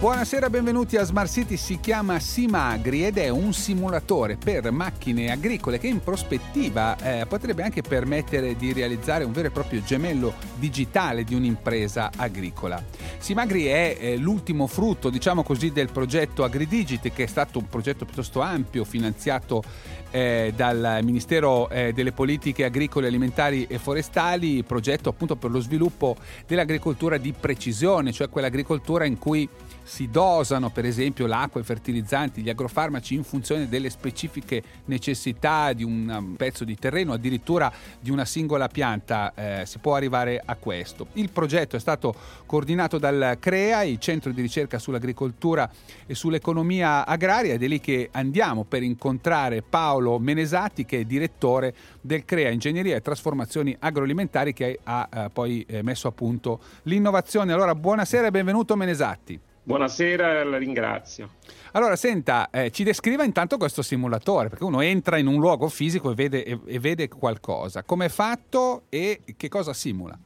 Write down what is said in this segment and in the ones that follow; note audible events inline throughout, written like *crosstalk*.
Buonasera, benvenuti a Smart City. Si chiama Simagri ed è un simulatore per macchine agricole che in prospettiva eh, potrebbe anche permettere di realizzare un vero e proprio gemello digitale di un'impresa agricola. Simagri è eh, l'ultimo frutto, diciamo così, del progetto AgriDigit, che è stato un progetto piuttosto ampio, finanziato eh, dal Ministero eh, delle Politiche Agricole, Alimentari e Forestali, progetto appunto per lo sviluppo dell'agricoltura di precisione, cioè quell'agricoltura in cui si dosano per esempio l'acqua, i fertilizzanti, gli agrofarmaci in funzione delle specifiche necessità di un um, pezzo di terreno, addirittura di una singola pianta, eh, si può arrivare a questo. Il progetto è stato coordinato dal CREA, il Centro di ricerca sull'agricoltura e sull'economia agraria ed è lì che andiamo per incontrare Paolo Menesati che è direttore del CREA Ingegneria e Trasformazioni Agroalimentari che ha eh, poi eh, messo a punto l'innovazione. Allora buonasera e benvenuto Menesatti. Buonasera, la ringrazio. Allora, senta, eh, ci descriva intanto questo simulatore, perché uno entra in un luogo fisico e vede, e, e vede qualcosa. Come è fatto e che cosa simula?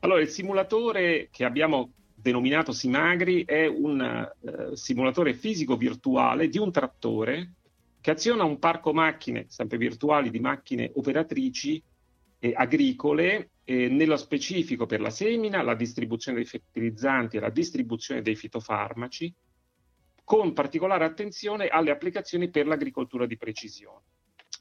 Allora, il simulatore che abbiamo denominato Simagri è un uh, simulatore fisico virtuale di un trattore che aziona un parco macchine, sempre virtuali, di macchine operatrici eh, agricole eh, nello specifico per la semina, la distribuzione dei fertilizzanti e la distribuzione dei fitofarmaci, con particolare attenzione alle applicazioni per l'agricoltura di precisione.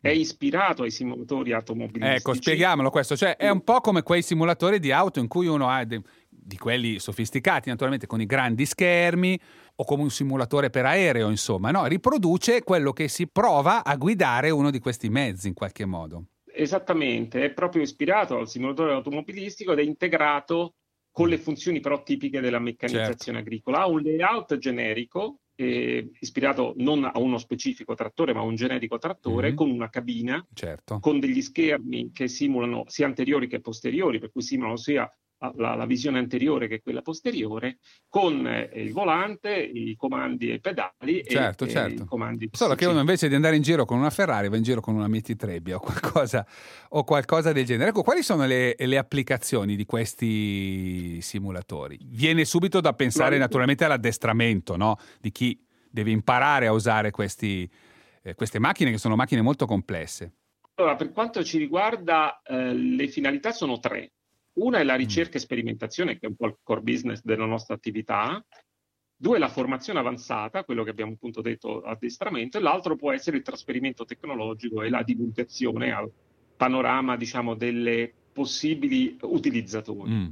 È ispirato ai simulatori automobilistici. Ecco, spieghiamolo questo, cioè è un po' come quei simulatori di auto in cui uno ha de- di quelli sofisticati, naturalmente con i grandi schermi o come un simulatore per aereo, insomma, no? riproduce quello che si prova a guidare uno di questi mezzi in qualche modo. Esattamente, è proprio ispirato al simulatore automobilistico ed è integrato con le funzioni però tipiche della meccanizzazione certo. agricola. Ha un layout generico, eh, ispirato non a uno specifico trattore, ma a un generico trattore, mm-hmm. con una cabina, certo. con degli schermi che simulano sia anteriori che posteriori, per cui simulano sia la, la, visione anteriore che quella posteriore, con eh, il volante, i comandi e i pedali certo, e, certo. i comandi. Solo che uno invece di andare in giro con una Ferrari va in giro con una Miti Trebbia o qualcosa, o qualcosa del genere. Ecco, quali sono le, le, applicazioni di questi simulatori? Viene subito da pensare no, naturalmente all'addestramento no? di chi deve imparare a usare questi, eh, queste macchine che sono macchine molto complesse. Allora, per quanto ci riguarda, eh, le finalità sono tre. Una è la mm. ricerca e sperimentazione, che è un po' il core business della nostra attività. Due, la formazione avanzata, quello che abbiamo appunto detto addestramento, e l'altro può essere il trasferimento tecnologico e la divulgazione al panorama, diciamo, delle possibili utilizzatori. Mm.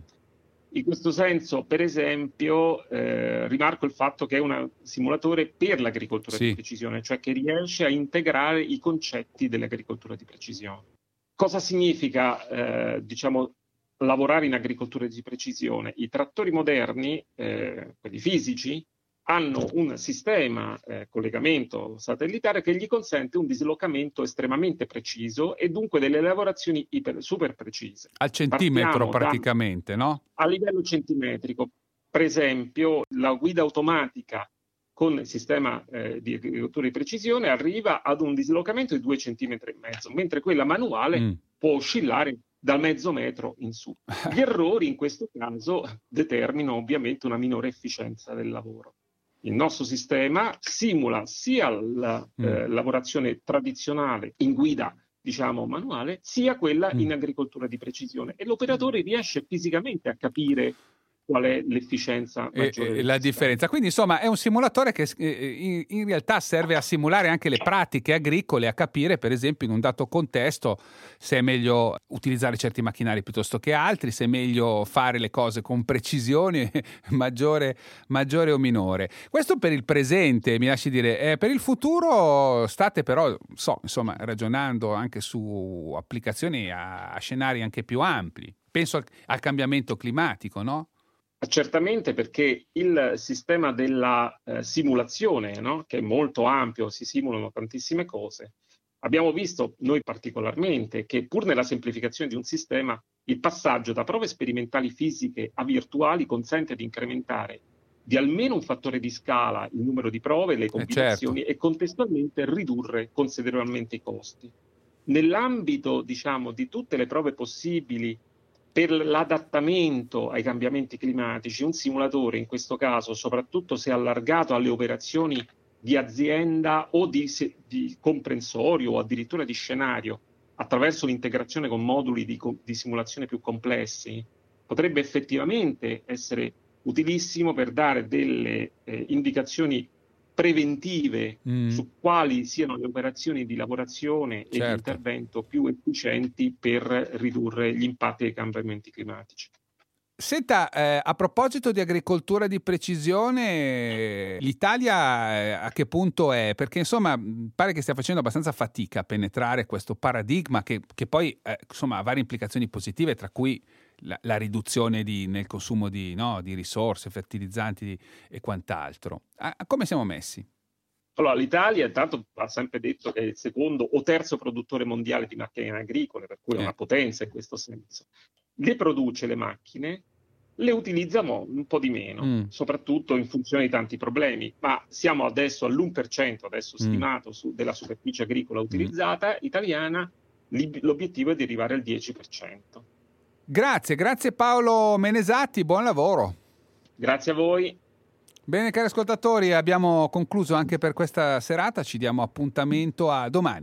In questo senso, per esempio, eh, rimarco il fatto che è un simulatore per l'agricoltura sì. di precisione, cioè che riesce a integrare i concetti dell'agricoltura di precisione. Cosa significa, eh, diciamo, lavorare in agricoltura di precisione. I trattori moderni, eh, quelli fisici, hanno un sistema eh, collegamento satellitare che gli consente un dislocamento estremamente preciso e dunque delle lavorazioni iper, super precise. Al centimetro Partiamo praticamente, da, no? A livello centimetrico. Per esempio, la guida automatica con il sistema eh, di agricoltura di precisione arriva ad un dislocamento di 2,5 cm e mezzo, mentre quella manuale mm. può oscillare dal mezzo metro in su. *laughs* Gli errori in questo caso determinano ovviamente una minore efficienza del lavoro. Il nostro sistema simula sia la mm. eh, lavorazione tradizionale in guida diciamo manuale, sia quella mm. in agricoltura di precisione e l'operatore riesce fisicamente a capire qual è l'efficienza maggiore. E, la differenza. Quindi insomma è un simulatore che in, in, realtà serve a simulare anche le pratiche agricole, a capire per esempio in un dato contesto se è meglio utilizzare certi macchinari piuttosto che altri, se è meglio fare le cose con precisione *laughs* maggiore, maggiore o minore. Questo per il presente, mi lasci dire, eh, per il futuro state però, so, insomma, ragionando anche su applicazioni a, a scenari anche più ampli. Penso al, al cambiamento climatico, no? Certamente perché il sistema della eh, simulazione, no? che è molto ampio, si simulano tantissime cose, abbiamo visto noi particolarmente che pur nella semplificazione di un sistema, il passaggio da prove sperimentali fisiche a virtuali consente di incrementare di almeno un fattore di scala il numero di prove, le combinazioni eh certo. e contestualmente ridurre considerevolmente i costi. nell'ambito diciamo, di tutte le prove possibili per l'adattamento ai cambiamenti climatici, un simulatore in questo caso, soprattutto se allargato alle operazioni di azienda o di, di comprensorio o addirittura di scenario, attraverso l'integrazione con moduli di, di simulazione più complessi, potrebbe effettivamente essere utilissimo per dare delle eh, indicazioni preventive mm. su quali siano le operazioni di lavorazione certo. e di certo. intervento più efficienti per ridurre gli impatti dei cambiamenti climatici. Senta, eh, a proposito di agricoltura di precisione, l'Italia eh, a che punto è? Perché insomma pare che stia facendo abbastanza fatica a penetrare questo paradigma che, che poi eh, insomma, ha varie implicazioni positive, tra cui la, la riduzione di, nel consumo di, no, di, risorse, fertilizzanti e quant'altro. A, a come siamo messi? Allora, l'Italia intanto ha sempre detto che è il secondo o terzo produttore mondiale di macchine agricole, per cui è una potenza in questo senso le produce le macchine, le utilizziamo un po' di meno, mm. soprattutto in funzione di tanti problemi, ma siamo adesso all'1%, adesso mm. stimato, su, della superficie agricola utilizzata mm. italiana, l'obiettivo è di arrivare al 10%. Grazie, grazie Paolo Menesatti, buon lavoro. Grazie a voi. Bene cari ascoltatori, abbiamo concluso anche per questa serata, ci diamo appuntamento a domani.